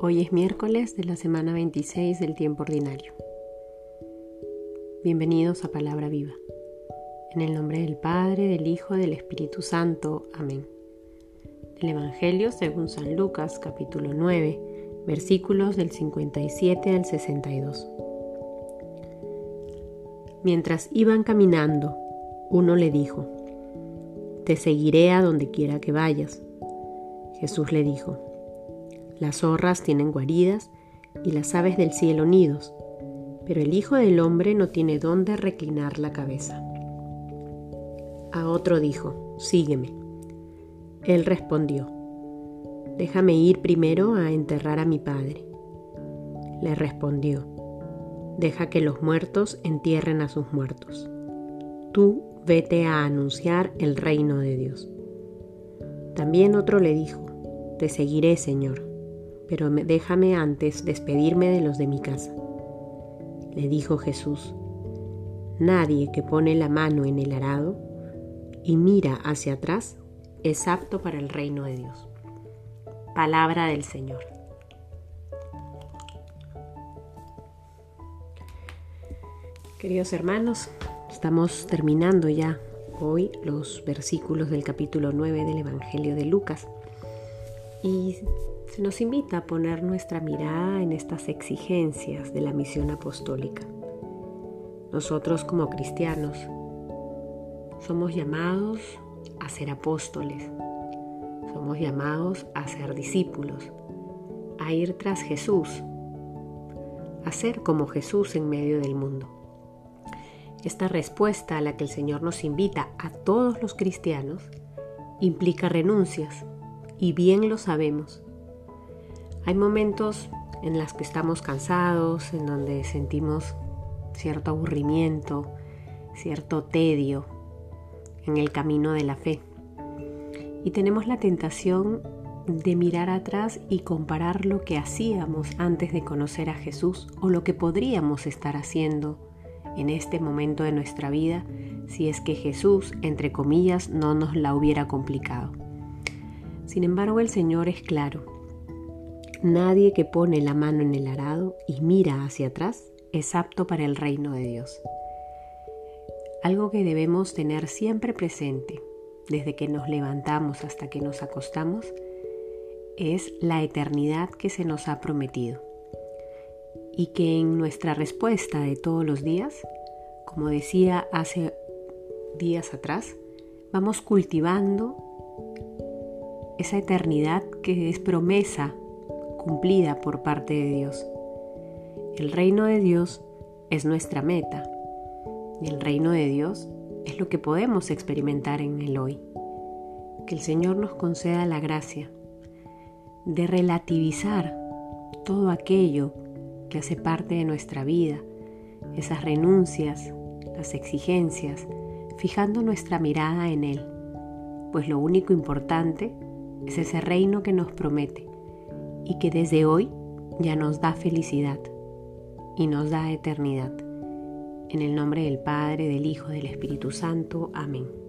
Hoy es miércoles de la semana 26 del tiempo ordinario. Bienvenidos a Palabra Viva. En el nombre del Padre, del Hijo, del Espíritu Santo. Amén. El Evangelio según San Lucas capítulo 9, versículos del 57 al 62. Mientras iban caminando, uno le dijo, Te seguiré a donde quiera que vayas. Jesús le dijo, las zorras tienen guaridas y las aves del cielo nidos, pero el Hijo del Hombre no tiene dónde reclinar la cabeza. A otro dijo, Sígueme. Él respondió, Déjame ir primero a enterrar a mi padre. Le respondió, Deja que los muertos entierren a sus muertos. Tú vete a anunciar el reino de Dios. También otro le dijo, Te seguiré, Señor pero déjame antes despedirme de los de mi casa. Le dijo Jesús, nadie que pone la mano en el arado y mira hacia atrás es apto para el reino de Dios. Palabra del Señor. Queridos hermanos, estamos terminando ya hoy los versículos del capítulo 9 del Evangelio de Lucas. Y se nos invita a poner nuestra mirada en estas exigencias de la misión apostólica. Nosotros como cristianos somos llamados a ser apóstoles, somos llamados a ser discípulos, a ir tras Jesús, a ser como Jesús en medio del mundo. Esta respuesta a la que el Señor nos invita a todos los cristianos implica renuncias, y bien lo sabemos. Hay momentos en los que estamos cansados, en donde sentimos cierto aburrimiento, cierto tedio en el camino de la fe. Y tenemos la tentación de mirar atrás y comparar lo que hacíamos antes de conocer a Jesús o lo que podríamos estar haciendo en este momento de nuestra vida si es que Jesús, entre comillas, no nos la hubiera complicado. Sin embargo, el Señor es claro Nadie que pone la mano en el arado y mira hacia atrás es apto para el reino de Dios. Algo que debemos tener siempre presente, desde que nos levantamos hasta que nos acostamos, es la eternidad que se nos ha prometido. Y que en nuestra respuesta de todos los días, como decía hace días atrás, vamos cultivando esa eternidad que es promesa cumplida por parte de Dios. El reino de Dios es nuestra meta y el reino de Dios es lo que podemos experimentar en el hoy. Que el Señor nos conceda la gracia de relativizar todo aquello que hace parte de nuestra vida, esas renuncias, las exigencias, fijando nuestra mirada en Él, pues lo único importante es ese reino que nos promete y que desde hoy ya nos da felicidad y nos da eternidad. En el nombre del Padre, del Hijo, del Espíritu Santo. Amén.